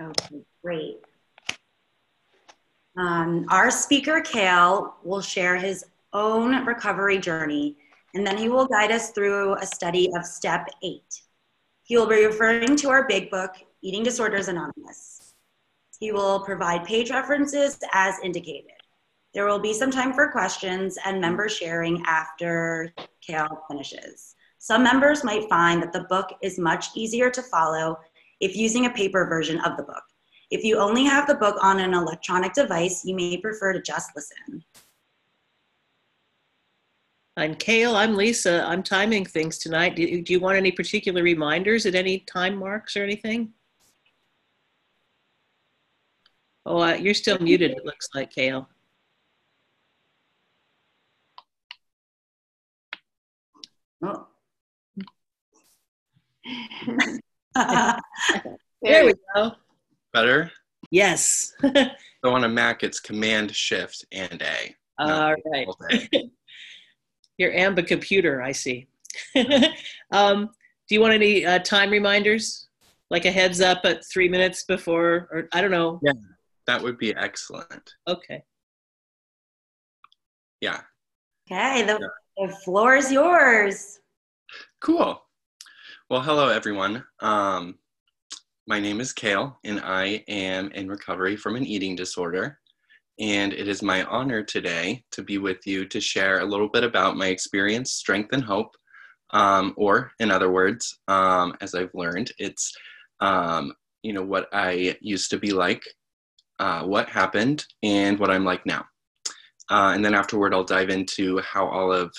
Okay, great. Um, our speaker, Kale, will share his own recovery journey, and then he will guide us through a study of step eight. He will be referring to our big book, Eating Disorders Anonymous. He will provide page references as indicated. There will be some time for questions and member sharing after Kale finishes. Some members might find that the book is much easier to follow if using a paper version of the book. If you only have the book on an electronic device, you may prefer to just listen. I'm Kale. I'm Lisa. I'm timing things tonight. Do you, do you want any particular reminders at any time marks or anything? Oh, uh, you're still muted, it looks like, Kale. Oh. there we go. Better? Yes. So on a Mac, it's Command Shift and A. All right. Your AMBA computer, I see. um, do you want any uh, time reminders? Like a heads up at three minutes before, or I don't know. Yeah, that would be excellent. Okay. Yeah. Okay, the, the floor is yours. Cool. Well, hello, everyone. Um, my name is Kale, and I am in recovery from an eating disorder. And it is my honor today to be with you to share a little bit about my experience, strength, and hope. Um, or, in other words, um, as I've learned, it's um, you know what I used to be like, uh, what happened, and what I'm like now. Uh, and then afterward, I'll dive into how all of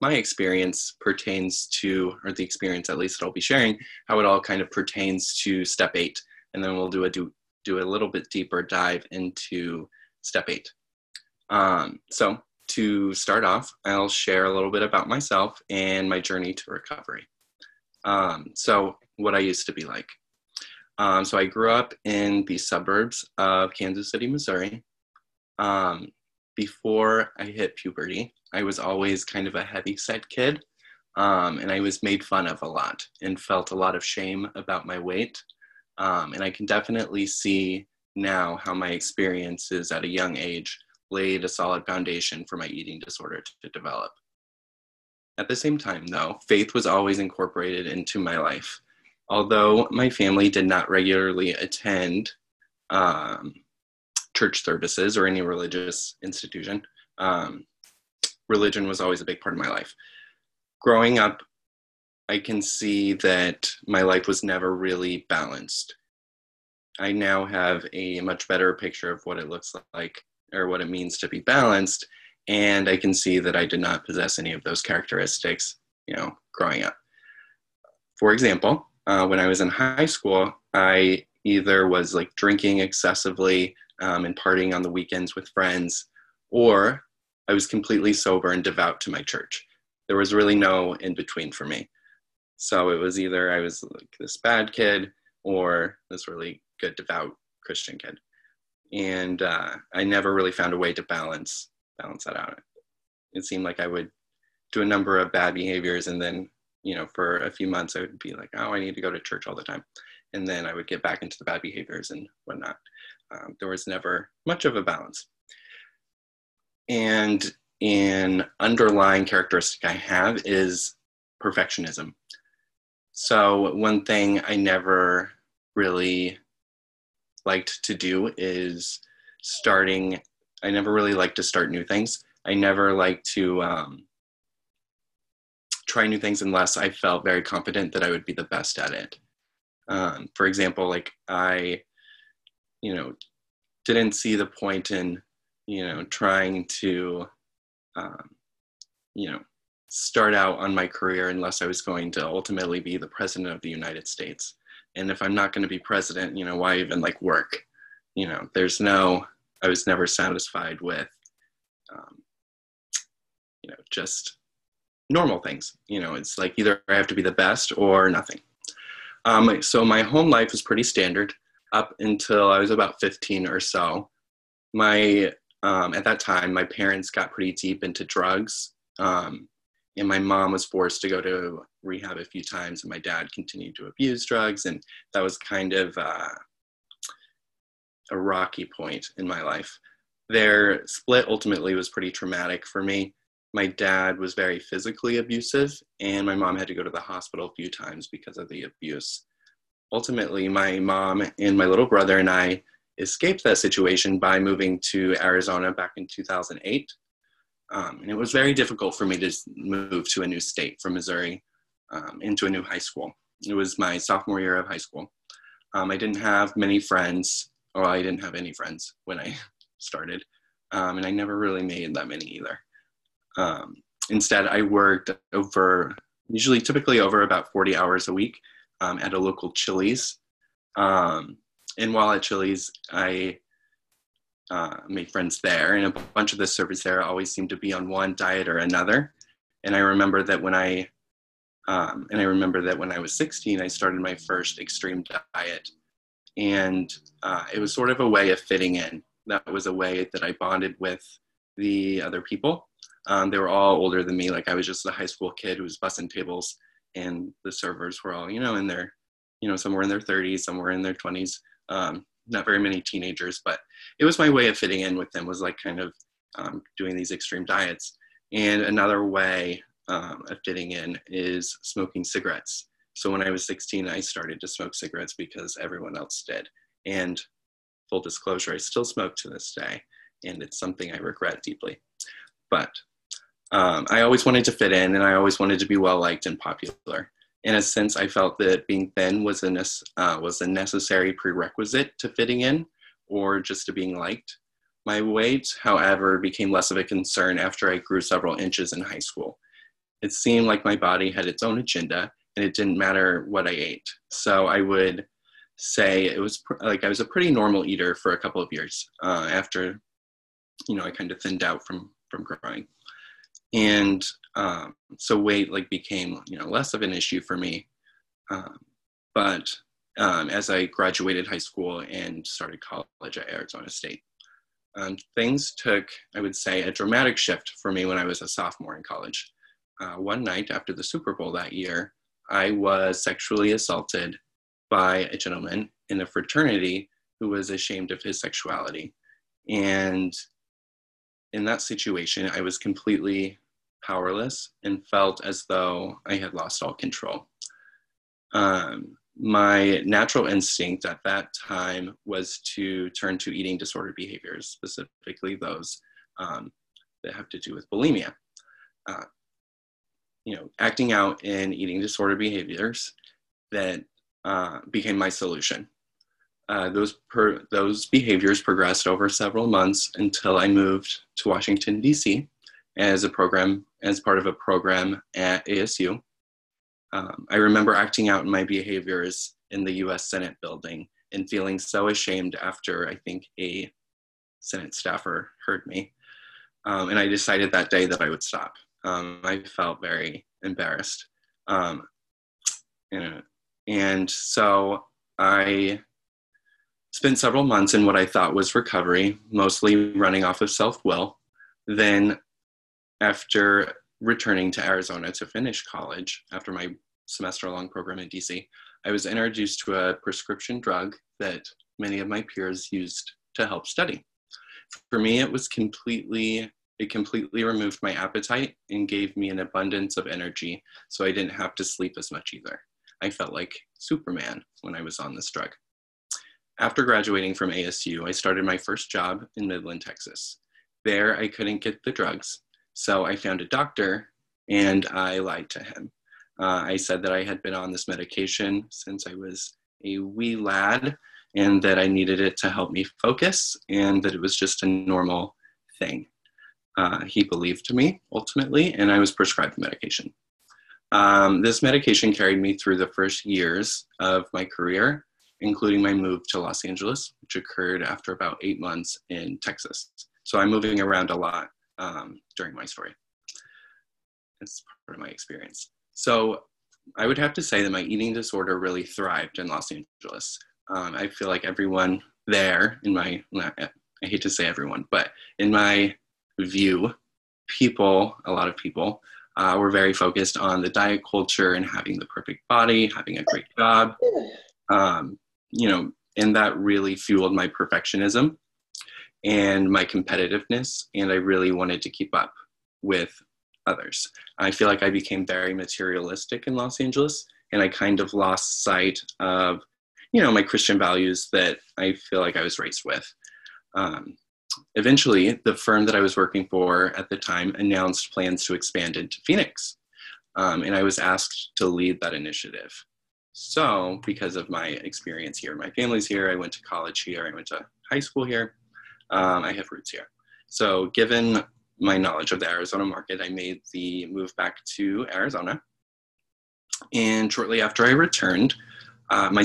my experience pertains to, or the experience at least that I'll be sharing, how it all kind of pertains to step eight. And then we'll do a do, do a little bit deeper dive into step eight. Um, so to start off, I'll share a little bit about myself and my journey to recovery. Um, so what I used to be like. Um, so I grew up in the suburbs of Kansas City, Missouri. Um, before I hit puberty, I was always kind of a heavy set kid. Um, and I was made fun of a lot and felt a lot of shame about my weight. Um, and I can definitely see now how my experiences at a young age laid a solid foundation for my eating disorder to develop. At the same time, though, faith was always incorporated into my life. Although my family did not regularly attend um, church services or any religious institution, um, religion was always a big part of my life. Growing up, I can see that my life was never really balanced. I now have a much better picture of what it looks like or what it means to be balanced, and I can see that I did not possess any of those characteristics, you know, growing up. For example, uh, when I was in high school, I either was like drinking excessively um, and partying on the weekends with friends, or I was completely sober and devout to my church. There was really no in between for me. So it was either I was like this bad kid or this really good, devout Christian kid. And uh, I never really found a way to balance balance that out. It seemed like I would do a number of bad behaviors, and then you know, for a few months, I would be like, oh, I need to go to church all the time, and then I would get back into the bad behaviors and whatnot. Um, there was never much of a balance. And an underlying characteristic I have is perfectionism. So, one thing I never really liked to do is starting, I never really liked to start new things. I never liked to um, try new things unless I felt very confident that I would be the best at it. Um, for example, like I, you know, didn't see the point in you know, trying to, um, you know, start out on my career unless I was going to ultimately be the president of the United States. And if I'm not going to be president, you know, why even like work? You know, there's no, I was never satisfied with, um, you know, just normal things. You know, it's like either I have to be the best or nothing. Um, so my home life was pretty standard up until I was about 15 or so. My um, at that time, my parents got pretty deep into drugs, um, and my mom was forced to go to rehab a few times, and my dad continued to abuse drugs, and that was kind of uh, a rocky point in my life. Their split ultimately was pretty traumatic for me. My dad was very physically abusive, and my mom had to go to the hospital a few times because of the abuse. Ultimately, my mom and my little brother and I escaped that situation by moving to Arizona back in 2008. Um, and it was very difficult for me to move to a new state from Missouri um, into a new high school. It was my sophomore year of high school. Um, I didn't have many friends, or I didn't have any friends when I started, um, and I never really made that many either. Um, instead, I worked over, usually typically over about 40 hours a week um, at a local Chili's. Um, and while at Chili's, I uh, made friends there, and a bunch of the servers there always seemed to be on one diet or another. And I remember that when I um, and I remember that when I was 16, I started my first extreme diet, and uh, it was sort of a way of fitting in. That was a way that I bonded with the other people. Um, they were all older than me. Like I was just a high school kid who was bussing tables, and the servers were all, you know, in their, you know, some were in their 30s, some were in their 20s. Um, not very many teenagers, but it was my way of fitting in with them. Was like kind of um, doing these extreme diets. And another way um, of fitting in is smoking cigarettes. So when I was 16, I started to smoke cigarettes because everyone else did. And full disclosure, I still smoke to this day, and it's something I regret deeply. But um, I always wanted to fit in, and I always wanted to be well liked and popular. In a sense, I felt that being thin was a, uh, was a necessary prerequisite to fitting in or just to being liked. My weight, however, became less of a concern after I grew several inches in high school it seemed like my body had its own agenda and it didn't matter what I ate. So I would say it was pr- like I was a pretty normal eater for a couple of years uh, after, you know, I kind of thinned out from from growing, and um, so weight like became you know less of an issue for me. Um, but um, as I graduated high school and started college at Arizona State, um, things took I would say a dramatic shift for me when I was a sophomore in college uh, one night after the Super Bowl that year, I was sexually assaulted by a gentleman in a fraternity who was ashamed of his sexuality. And in that situation, I was completely powerless and felt as though I had lost all control. Um, my natural instinct at that time was to turn to eating disorder behaviors, specifically those um, that have to do with bulimia. Uh, you know, acting out in eating disorder behaviors that uh, became my solution. Uh, those per, those behaviors progressed over several months until I moved to Washington D.C. as a program as part of a program at ASU. Um, I remember acting out my behaviors in the U.S. Senate building and feeling so ashamed after I think a Senate staffer heard me, um, and I decided that day that I would stop um, I felt very embarrassed. Um, know, and so I spent several months in what I thought was recovery, mostly running off of self will. Then, after returning to Arizona to finish college, after my semester long program in DC, I was introduced to a prescription drug that many of my peers used to help study. For me, it was completely it completely removed my appetite and gave me an abundance of energy, so I didn't have to sleep as much either. I felt like Superman when I was on this drug. After graduating from ASU, I started my first job in Midland, Texas. There, I couldn't get the drugs, so I found a doctor and I lied to him. Uh, I said that I had been on this medication since I was a wee lad and that I needed it to help me focus and that it was just a normal thing uh, he believed me ultimately, and I was prescribed the medication. Um, this medication carried me through the first years of my career, including my move to Los Angeles, which occurred after about eight months in Texas. So I'm moving around a lot um, during my story. It's part of my experience. So I would have to say that my eating disorder really thrived in Los Angeles. Um, I feel like everyone there, in my, I hate to say everyone, but in my view, people, a lot of people, uh, were very focused on the diet culture and having the perfect body, having a great job. Um, you know, and that really fueled my perfectionism and my competitiveness. And I really wanted to keep up with others. I feel like I became very materialistic in Los Angeles, and I kind of lost sight of, you know, my Christian values that I feel like I was raised with. Um, eventually, the firm that I was working for at the time announced plans to expand into Phoenix, um, and I was asked to lead that initiative. So, because of my experience here, my family's here, I went to college here, I went to high school here, um, I have roots here. So, given my knowledge of the Arizona market, I made the move back to Arizona. And shortly after I returned, uh, my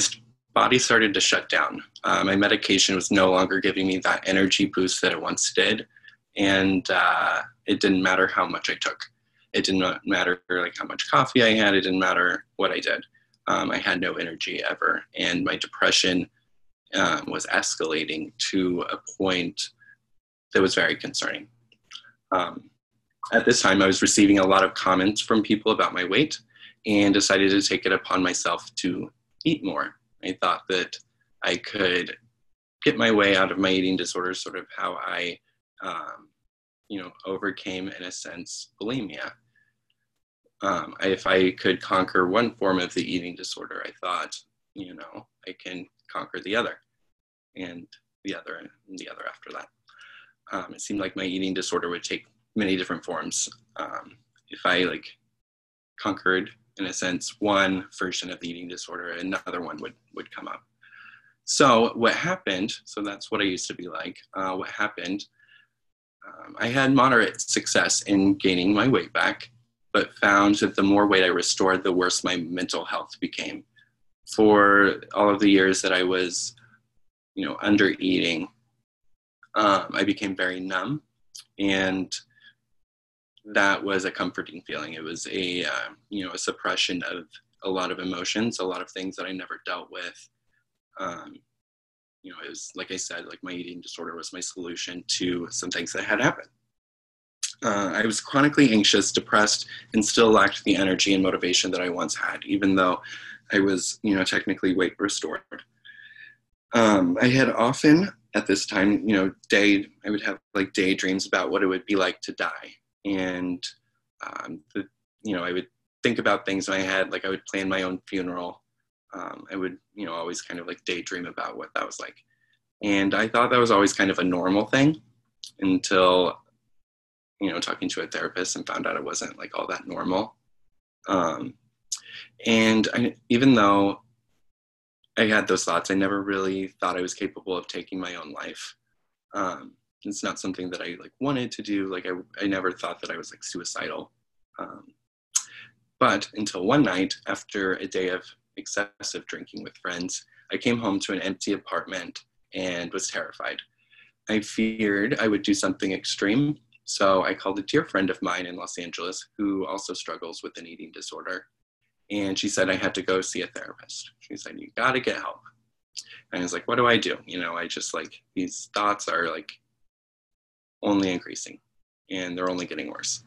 body started to shut down. Uh, my medication was no longer giving me that energy boost that it once did. And uh, it didn't matter how much I took. It did not matter like how much coffee I had. It didn't matter what I did. Um, I had no energy ever. And my depression um, was escalating to a point that was very concerning. Um, at this time, I was receiving a lot of comments from people about my weight and decided to take it upon myself to eat more. I thought that I could get my way out of my eating disorder, sort of how I, um, you know, overcame, in a sense, bulimia. Um, if I could conquer one form of the eating disorder, I thought, you know, I can conquer the other, and the other, and the other after that. Um, it seemed like my eating disorder would take many different forms. Um, if I like conquered, in a sense, one version of the eating disorder, another one would would come up. So what happened? So that's what I used to be like. Uh, what happened? Um, I had moderate success in gaining my weight back, but found that the more weight I restored, the worse my mental health became. For all of the years that I was, you know, under eating, um, I became very numb, and that was a comforting feeling. It was a uh, you know a suppression of a lot of emotions, a lot of things that I never dealt with. Um, you know, it was like I said, like my eating disorder was my solution to some things that had happened. Uh, I was chronically anxious, depressed, and still lacked the energy and motivation that I once had, even though I was, you know, technically weight restored. Um, I had often at this time, you know, day I would have like daydreams about what it would be like to die, and um, the, you know, I would think about things in my head, like I would plan my own funeral. Um, I would, you know, always kind of like daydream about what that was like, and I thought that was always kind of a normal thing until, you know, talking to a therapist and found out it wasn't like all that normal. Um, and I, even though I had those thoughts. I never really thought I was capable of taking my own life. Um, it's not something that I like wanted to do. Like I, I never thought that I was like suicidal. Um, but until one night, after a day of excessive drinking with friends, I came home to an empty apartment and was terrified. I feared I would do something extreme, so I called a dear friend of mine in Los Angeles who also struggles with an eating disorder and she said I had to go see a therapist. She said, You got to get help. And I was like, What do I do? You know, I just like these thoughts are like only increasing and they're only getting worse.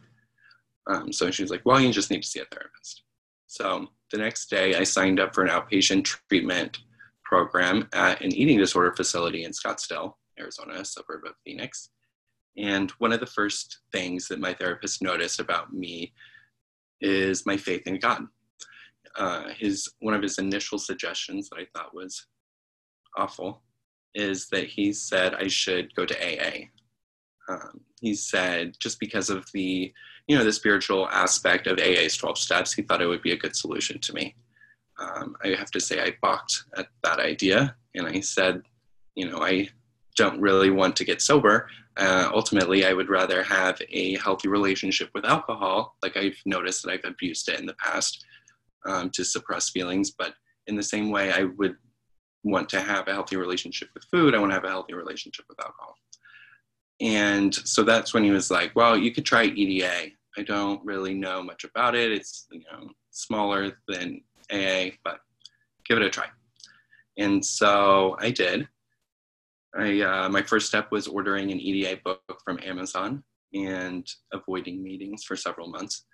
Um, so was like, Well, you just need to see a therapist. So the next day, I signed up for an outpatient treatment program at an eating disorder facility in Scottsdale, Arizona, a suburb of Phoenix. And one of the first things that my therapist noticed about me is my faith in God uh, his one of his initial suggestions that I thought was awful is that he said I should go to AA. Um, he said just because of the you know the spiritual aspect of AA's 12 steps, he thought it would be a good solution to me. Um, I have to say I balked at that idea, and I said, you know, I don't really want to get sober. Uh, ultimately, I would rather have a healthy relationship with alcohol, like I've noticed that I've abused it in the past, um, to suppress feelings. But in the same way, I would want to have a healthy relationship with food. I want to have a healthy relationship with alcohol. And so that's when he was like, well, you could try EDA. I don't really know much about it. It's, you know, smaller than AA, but give it a try. And so I did. I, uh, my first step was ordering an EDA book from Amazon and avoiding meetings for several months.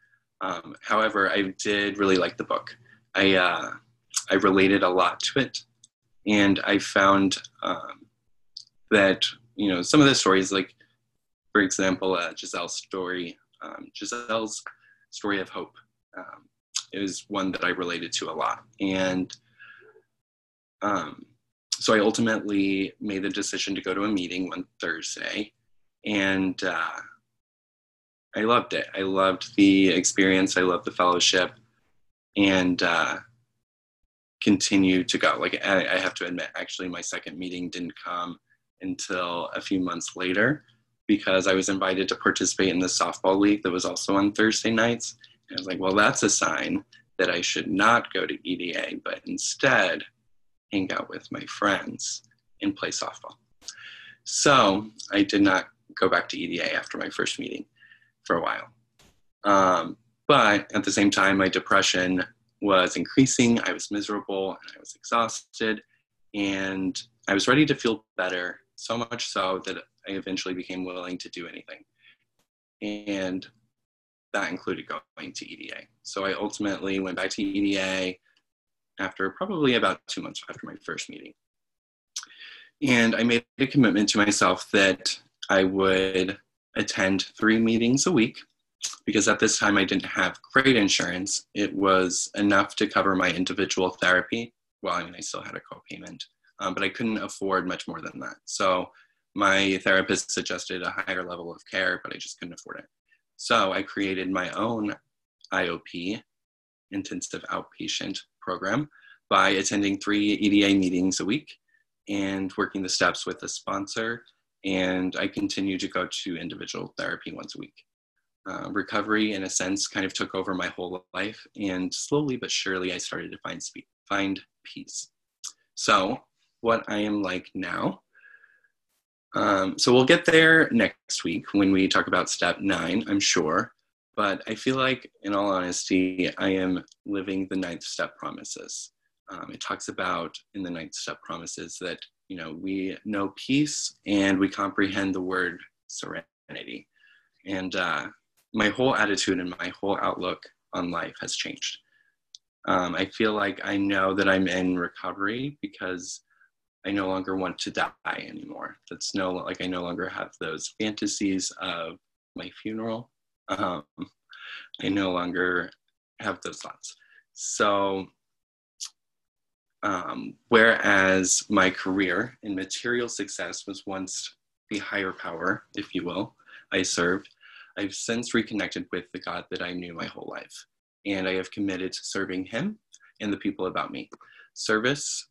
Um, however, I did really like the book. I uh, I related a lot to it. And I found um, that, you know, some of the stories, like, for example, uh, Giselle's story, um, Giselle's story of hope um, is one that I related to a lot. And um, so I ultimately made the decision to go to a meeting one Thursday, and uh, I loved it. I loved the experience. I loved the fellowship, and uh, continue to go. Like I, I have to admit, actually, my second meeting didn't come until a few months later because I was invited to participate in the softball league that was also on Thursday nights. And I was like, well, that's a sign that I should not go to EDA, but instead hang out with my friends and play softball. So I did not go back to EDA after my first meeting for a while. Um, but at the same time, my depression was increasing. I was miserable and I was exhausted. And I was ready to feel better, so much so that I eventually became willing to do anything. And that included going to EDA. So I ultimately went back to EDA after probably about two months after my first meeting. And I made a commitment to myself that I would attend three meetings a week because at this time I didn't have great insurance. It was enough to cover my individual therapy. Well, I mean, I still had a co-payment, um, but I couldn't afford much more than that. So my therapist suggested a higher level of care, but I just couldn't afford it. So I created my own IOP, intensive outpatient program, by attending three EDA meetings a week and working the steps with a sponsor. And I continue to go to individual therapy once a week. Uh, recovery, in a sense, kind of took over my whole life, and slowly but surely, I started to find speed, find peace. So, what I am like now. Um, so we'll get there next week when we talk about step nine, I'm sure. But I feel like, in all honesty, I am living the ninth step promises. Um, it talks about in the ninth step promises that you know we know peace and we comprehend the word serenity. And uh, my whole attitude and my whole outlook on life has changed. Um, I feel like I know that I'm in recovery because I no longer want to die anymore. That's no like I no longer have those fantasies of my funeral. Um, I no longer have those thoughts. So, um, whereas my career in material success was once the higher power, if you will, I served, I've since reconnected with the God that I knew my whole life. And I have committed to serving Him and the people about me. Service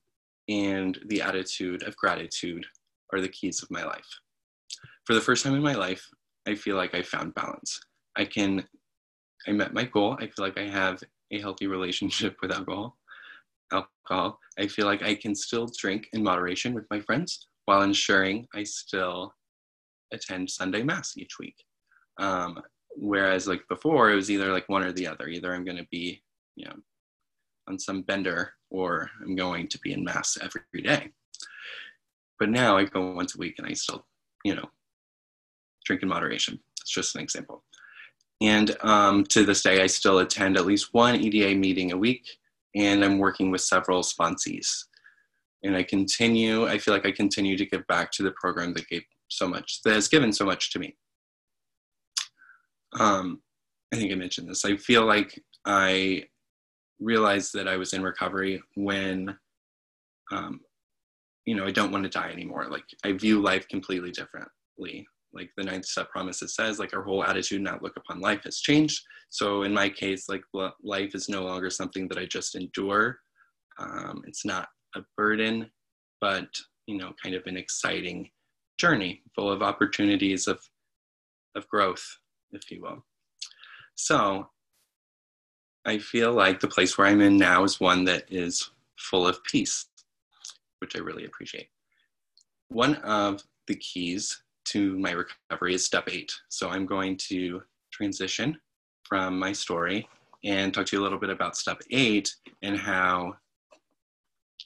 and the attitude of gratitude are the keys of my life. For the first time in my life, I feel like I found balance. I can, I met my goal. I feel like I have a healthy relationship with alcohol. Alcohol. I feel like I can still drink in moderation with my friends while ensuring I still attend Sunday Mass each week. Um, whereas like before, it was either like one or the other. Either I'm going to be, you know, on some bender or I'm going to be in mass every day. But now I go once a week and I still, you know, drink in moderation. It's just an example. And um, to this day, I still attend at least one EDA meeting a week, and I'm working with several sponsees. And I continue, I feel like I continue to give back to the program that gave so much, that has given so much to me um, I think I mentioned this. I feel like I realized that I was in recovery when, um, you know, I don't want to die anymore. Like I view life completely differently. Like the ninth step promises says, like our whole attitude and outlook upon life has changed. So in my case, like life is no longer something that I just endure. Um, it's not a burden, but you know, kind of an exciting journey full of opportunities of of growth if you will. So I feel like the place where I'm in now is one that is full of peace, which I really appreciate. One of the keys to my recovery is step eight. So I'm going to transition from my story and talk to you a little bit about step eight and how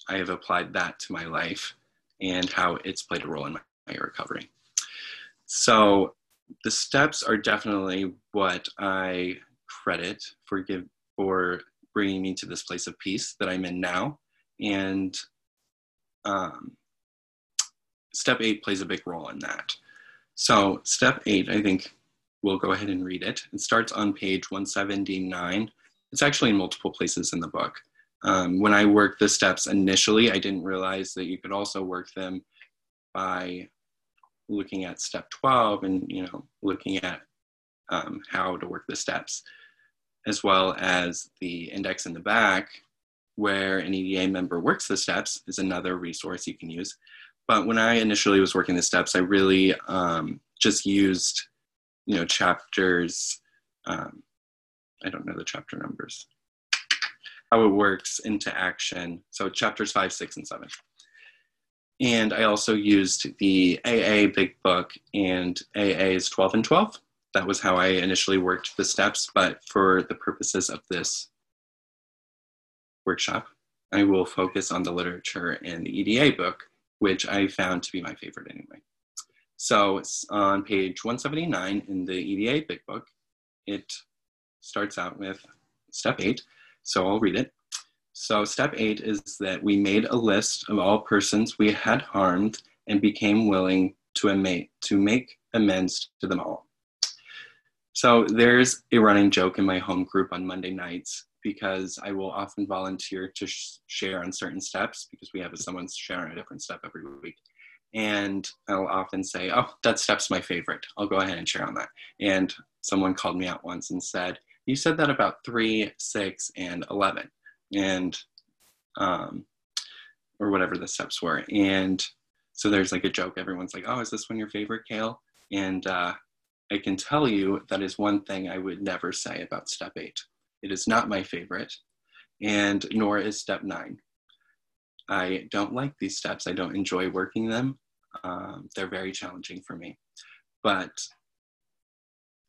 I have applied that to my life and how it's played a role in my, recovery. So the steps are definitely what I credit for give for bringing me to this place of peace that I'm in now. And um, step eight plays a big role in that. So, step eight, I think we'll go ahead and read it. It starts on page 179. It's actually in multiple places in the book. Um, when I worked the steps initially, I didn't realize that you could also work them by looking at step 12 and you know looking at um, how to work the steps as well as the index in the back where an EDA member works the steps is another resource you can use. But when I initially was working the steps, I really um, just used, you know, chapters. Um, I don't know the chapter numbers. How it works into action. So chapters five, six, and seven. And I also used the AA Big Book and AA's 12 and 12. That was how I initially worked the steps, but for the purposes of this workshop, I will focus on the literature and the EDA book, which I found to be my favorite anyway. So it's on page 179 in the EDA Big Book. It starts out with step eight, so I'll read it. So, step eight is that we made a list of all persons we had harmed and became willing to, ama- to make amends to them all. So, there's a running joke in my home group on Monday nights because I will often volunteer to sh- share on certain steps because we have someone share on a different step every week. And I'll often say, Oh, that step's my favorite. I'll go ahead and share on that. And someone called me out once and said, You said that about three, six, and 11 and um, or whatever the steps were. And so there's like a joke. Everyone's like, "Oh, is this one your favorite, Kale?" And uh, I can tell you that is one thing I would never say about step eight. It is not my favorite, and nor is step nine. I don't like these steps. I don't enjoy working them. Um, they're very challenging for me. But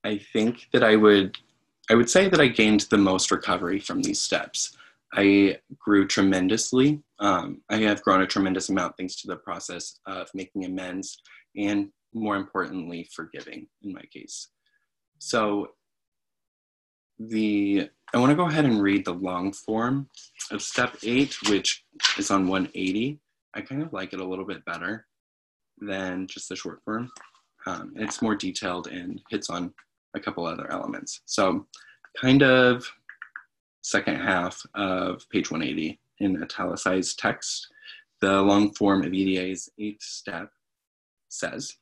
I think that I would I would say that I gained the most recovery from these steps. I grew tremendously. Um, I have grown a tremendous amount thanks to the process of making amends and, more importantly, forgiving in my case. So, the I want to go ahead and read the long form of step eight, which is on 180. I kind of like it a little bit better than just the short form. Um, it's more detailed and hits on a couple other elements. So, kind of second half of page 180 in italicized text. The long form of EDA's eighth step says,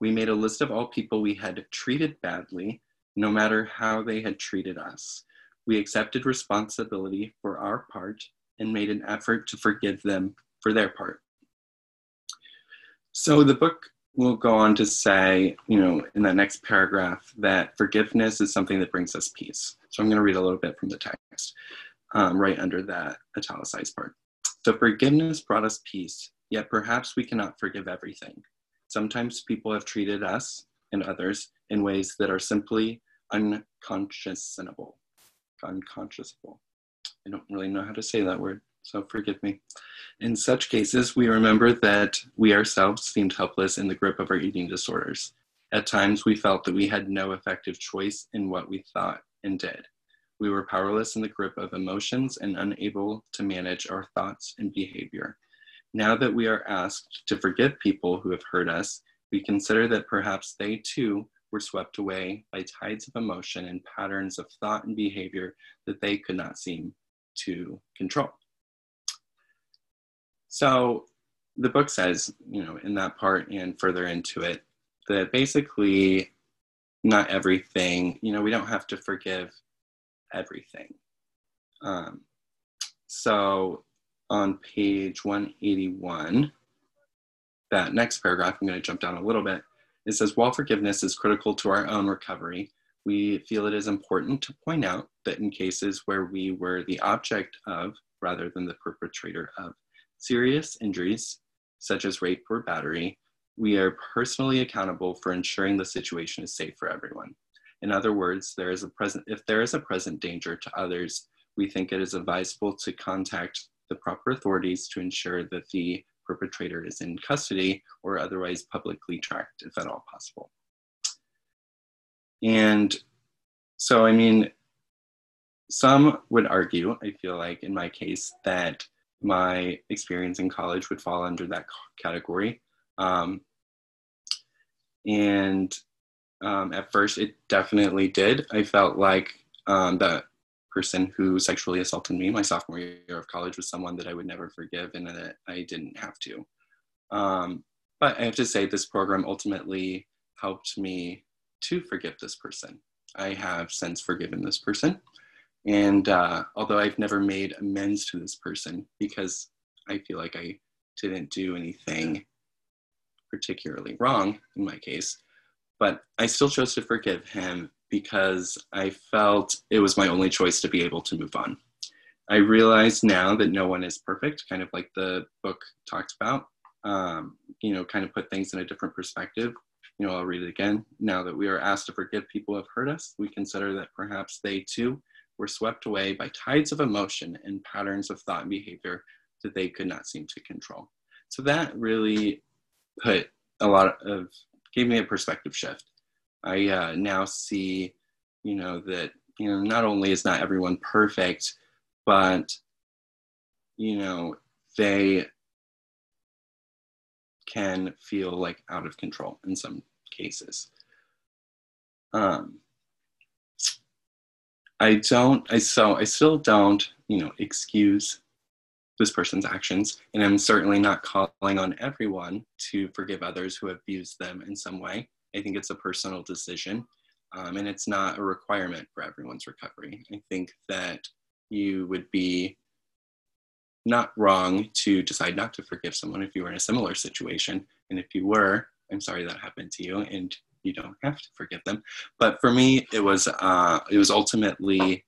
We made a list of all people we had treated badly, no matter how they had treated us. We accepted responsibility for our part and made an effort to forgive them for their part. So the book will go on to say, you know, in that next paragraph, that forgiveness is something that brings us peace. So I'm going to read a little bit from the text um, right under that italicized part. So forgiveness brought us peace, yet perhaps we cannot forgive everything. Sometimes people have treated us and others in ways that are simply unconscionable. Unconscionable. I don't really know how to say that word so forgive me. In such cases, we remember that we ourselves seemed helpless in the grip of our eating disorders. At times, we felt that we had no effective choice in what we thought and did. We were powerless in the grip of emotions and unable to manage our thoughts and behavior. Now that we are asked to forgive people who have hurt us, we consider that perhaps they too were swept away by tides of emotion and patterns of thought and behavior that they could not seem to control. So the book says, you know, in that part and further into it, that basically not everything, you know, we don't have to forgive everything. Um, so on page 181, that next paragraph, I'm going to jump down a little bit. It says, while forgiveness is critical to our own recovery, we feel it is important to point out that in cases where we were the object of, rather than the perpetrator of, serious injuries, such as rape or battery, we are personally accountable for ensuring the situation is safe for everyone. In other words, there is a present, if there is a present danger to others, we think it is advisable to contact the proper authorities to ensure that the perpetrator is in custody or otherwise publicly tracked if at all possible. And so, I mean, some would argue, I feel like in my case, that my experience in college would fall under that category. Um, and um, at first, it definitely did. I felt like um, the person who sexually assaulted me my sophomore year of college was someone that I would never forgive and that I didn't have to. Um, but I have to say, this program ultimately helped me to forgive this person. I have since forgiven this person. And uh, although I've never made amends to this person because I feel like I didn't do anything particularly wrong in my case, but I still chose to forgive him because I felt it was my only choice to be able to move on. I realize now that no one is perfect, kind of like the book talked about, um, you know, kind of put things in a different perspective. You know, I'll read it again. Now that we are asked to forgive people who have hurt us, we consider that perhaps they too were swept away by tides of emotion and patterns of thought and behavior that they could not seem to control. So that really put a lot of, gave me a perspective shift. I uh, now see, you know, that, you know, not only is not everyone perfect, but, you know, they can feel like out of control in some cases. Um, I don't, I so I still don't, you know, excuse this person's actions, and I'm certainly not calling on everyone to forgive others who abused them in some way. I think it's a personal decision, um, and it's not a requirement for everyone's recovery. I think that you would be not wrong to decide not to forgive someone if you were in a similar situation, and if you were, I'm sorry that happened to you, and you don't have to forgive them. But for me, it was uh, it was ultimately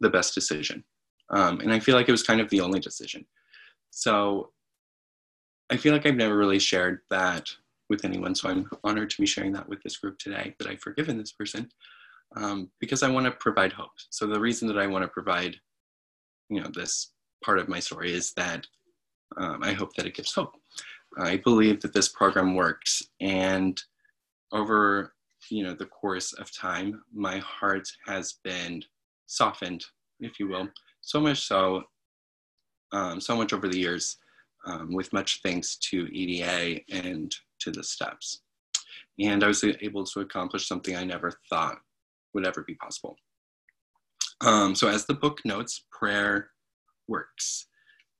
the best decision, um, and I feel like it was kind of the only decision. So I feel like I've never really shared that with anyone. So I'm honored to be sharing that with this group today that I've forgiven this person um, because I want to provide hope. So the reason that I want to provide, you know, this part of my story is that um, I hope that it gives hope. I believe that this program works, and over you know the course of time my heart has been softened if you will so much so um, so much over the years um, with much thanks to eda and to the steps. And i was able to accomplish something i never thought would ever be possible. Um, so as the book notes prayer works.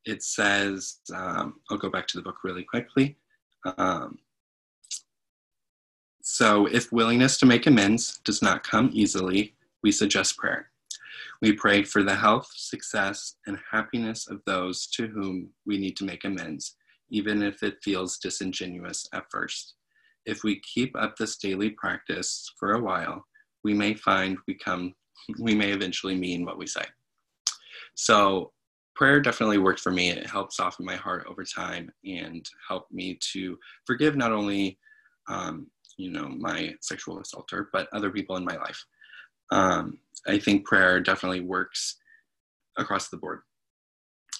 It says um, i'll go back to the book really quickly. Um, so, if willingness to make amends does not come easily, we suggest prayer. We pray for the health, success, and happiness of those to whom we need to make amends, even if it feels disingenuous at first. If we keep up this daily practice for a while, we may find we come we may eventually mean what we say. So prayer definitely worked for me. It helped soften my heart over time and helped me to forgive not only um, you know my sexual assaulter but other people in my life um, i think prayer definitely works across the board.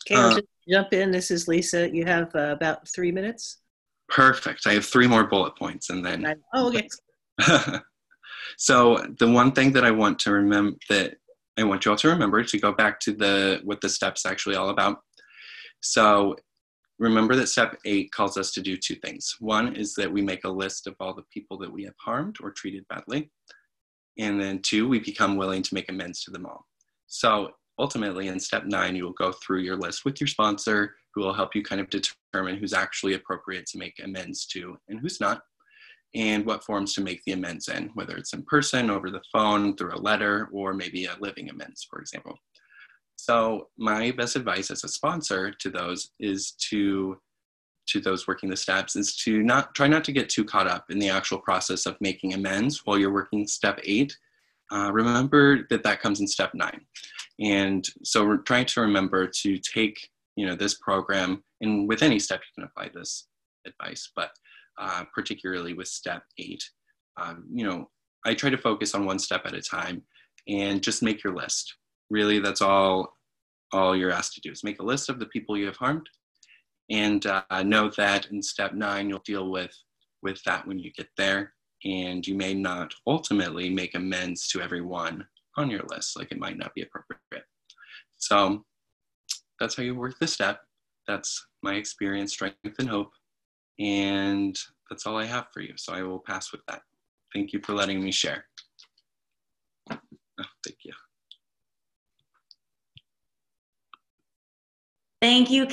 Okay i'll uh, just jump in. This is lisa. You have uh, about three minutes? Perfect. I have three more bullet points and then oh okay. So the one thing that i want to remember that i want you all to remember to go back to the what the steps actually all about. So remember that step eight calls us to do two things. One is that we make a list of all the people that we have harmed or treated badly. And then two, we become willing to make amends to them all. So ultimately, in step nine, you will go through your list with your sponsor, who will help you kind of determine who's actually appropriate to make amends to and who's not, and what forms to make the amends in, whether it's in person, over the phone, through a letter, or maybe a living amends, for example. So my best advice as a sponsor to those is to to those working the steps is to not try not to get too caught up in the actual process of making amends while you're working step eight. Uh, remember that that comes in step nine, and so we're trying to remember to take you know this program and with any step you can apply this advice, but uh, particularly with step eight, um, you know I try to focus on one step at a time and just make your list. Really that's all all you're asked to do is make a list of the people you have harmed and uh, know that in step nine you'll deal with with that when you get there and you may not ultimately make amends to everyone on your list like it might not be appropriate so that's how you work the step. That's my experience, strength, and hope. And that's all I have for you. So I will pass with that. Thank you for letting me share. Oh, thank you. Thank you,